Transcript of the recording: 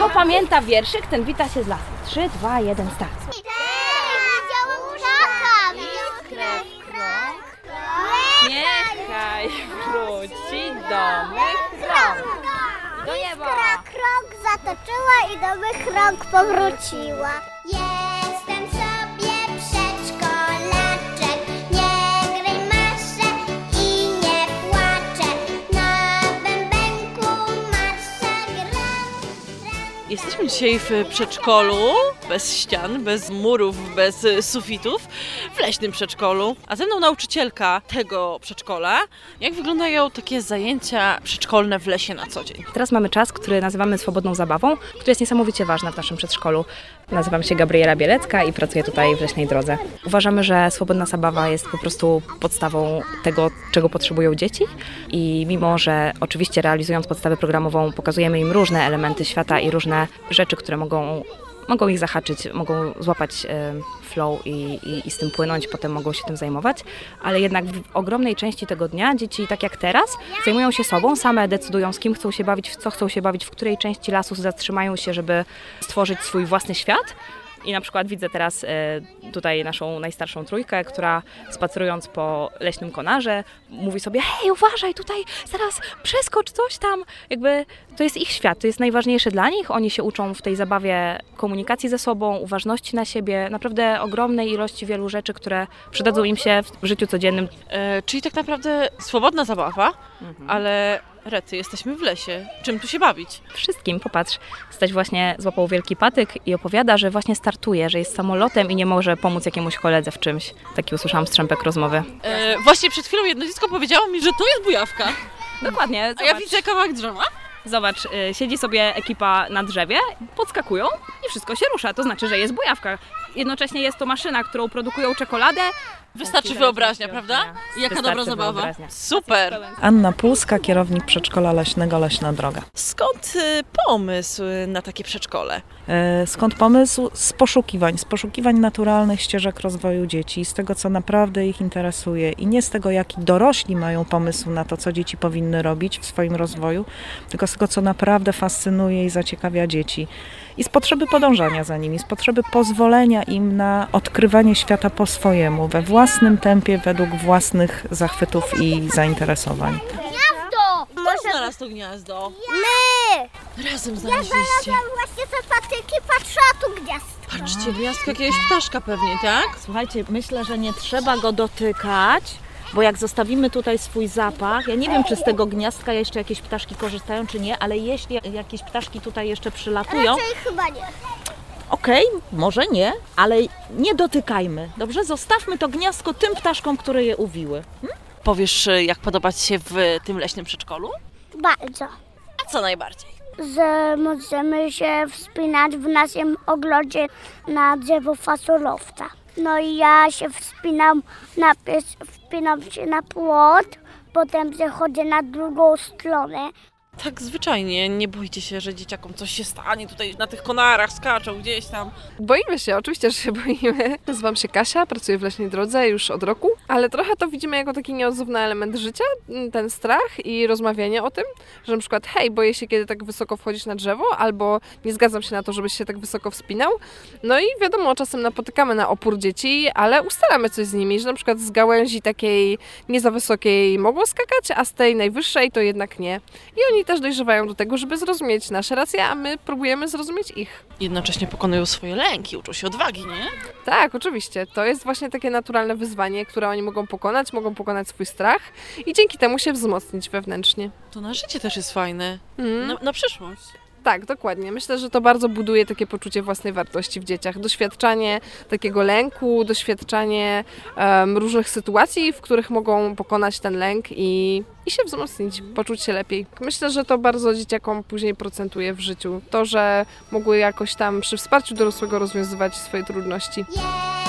Kto pamięta wierszyk, ten wita się z lasem. 3, 2, 1, start. Niechaj wróci do mych rąk. Do nieba. Iskra krąg zatoczyła i do mych rąk powróciła. Jesteśmy dzisiaj w przedszkolu, bez ścian, bez murów, bez sufitów, w leśnym przedszkolu. A ze mną nauczycielka tego przedszkola. Jak wyglądają takie zajęcia przedszkolne w lesie na co dzień? Teraz mamy czas, który nazywamy swobodną zabawą, która jest niesamowicie ważna w naszym przedszkolu. Nazywam się Gabriela Bielecka i pracuję tutaj w Leśnej Drodze. Uważamy, że swobodna zabawa jest po prostu podstawą tego, czego potrzebują dzieci i mimo, że oczywiście realizując podstawę programową pokazujemy im różne elementy świata i różne rzeczy, które mogą mogą ich zahaczyć, mogą złapać e, flow i, i, i z tym płynąć, potem mogą się tym zajmować, ale jednak w ogromnej części tego dnia dzieci, tak jak teraz, zajmują się sobą, same decydują z kim chcą się bawić, w co chcą się bawić, w której części lasu zatrzymają się, żeby stworzyć swój własny świat. I na przykład widzę teraz e, tutaj naszą najstarszą trójkę, która spacerując po leśnym konarze mówi sobie hej, uważaj, tutaj zaraz przeskocz coś tam. Jakby to jest ich świat, to jest najważniejsze dla nich. Oni się uczą w tej zabawie komunikacji ze sobą, uważności na siebie, naprawdę ogromnej ilości wielu rzeczy, które przydadzą im się w życiu codziennym. E, czyli tak naprawdę swobodna zabawa, ale rety, jesteśmy w lesie. Czym tu się bawić? Wszystkim, popatrz, Staś właśnie złapał wielki patyk i opowiada, że właśnie startuje, że jest samolotem i nie może pomóc jakiemuś koledze w czymś. Taki usłyszałam strzępek rozmowy. E, właśnie przed chwilą jedno dziecko powiedziało mi, że to jest bujawka. Dokładnie, A ja widzę kawałek drzewa. Zobacz, y, siedzi sobie ekipa na drzewie, podskakują i wszystko się rusza. To znaczy, że jest bojawka. Jednocześnie jest to maszyna, którą produkują czekoladę. Wystarczy wyobraźnia, prawda? I jaka dobra Wystarczy zabawa. wyobraźnia. Super. Anna Pulska, kierownik przedszkola leśnego Leśna Droga. Skąd y, pomysł y, na takie przedszkole? E, Skąd pomysł? Z poszukiwań, z poszukiwań naturalnych ścieżek rozwoju dzieci, z tego, co naprawdę ich interesuje i nie z tego, jaki dorośli mają pomysł na to, co dzieci powinny robić w swoim rozwoju, tylko z tego, co naprawdę fascynuje i zaciekawia dzieci. I z potrzeby podążania za nimi, z potrzeby pozwolenia im na odkrywanie świata po swojemu, we własnym tempie, według własnych zachwytów i zainteresowań. Gniazdo! Kto znalazł to gniazdo? My! Razem Ja znaleźliście. znalazłam właśnie te patyki, patrzyła tu gniazdo. Patrzcie, gniazdko jakiegoś ptaszka pewnie, tak? Słuchajcie, myślę, że nie trzeba go dotykać, bo jak zostawimy tutaj swój zapach, ja nie wiem, czy z tego gniazdka jeszcze jakieś ptaszki korzystają, czy nie, ale jeśli jakieś ptaszki tutaj jeszcze przylatują, Raczej chyba nie. Okej, może nie, ale nie dotykajmy, dobrze? Zostawmy to gniazdko tym ptaszkom, które je uwiły. Powiesz, y, jak podoba Ci się w tym leśnym przedszkolu? Bardzo. A co najbardziej? Że możemy się wspinać w naszym ogrodzie na drzewo fasolowca. No i ja się wspinam, najpierw wspinam się na płot, potem przechodzę na drugą stronę. Tak zwyczajnie, nie boicie się, że dzieciakom coś się stanie tutaj na tych konarach, skaczą gdzieś tam. Boimy się, oczywiście, że się boimy. Nazywam się Kasia, pracuję w Leśnej Drodze już od roku, ale trochę to widzimy jako taki nieodzowny element życia, m, ten strach i rozmawianie o tym, że na przykład hej, boję się, kiedy tak wysoko wchodzić na drzewo, albo nie zgadzam się na to, żebyś się tak wysoko wspinał. No i wiadomo, czasem napotykamy na opór dzieci, ale ustalamy coś z nimi, że na przykład z gałęzi takiej nie za wysokiej mogą skakać, a z tej najwyższej to jednak nie. I oni też dojrzewają do tego, żeby zrozumieć nasze racje, a my próbujemy zrozumieć ich. Jednocześnie pokonują swoje lęki, uczą się odwagi, nie? Tak, oczywiście. To jest właśnie takie naturalne wyzwanie, które oni mogą pokonać, mogą pokonać swój strach i dzięki temu się wzmocnić wewnętrznie. To na życie też jest fajne. Mm. Na, na przyszłość. Tak, dokładnie. Myślę, że to bardzo buduje takie poczucie własnej wartości w dzieciach. Doświadczanie takiego lęku, doświadczanie em, różnych sytuacji, w których mogą pokonać ten lęk i, i się wzmocnić, poczuć się lepiej. Myślę, że to bardzo dzieciakom później procentuje w życiu. To, że mogły jakoś tam przy wsparciu dorosłego rozwiązywać swoje trudności. Jest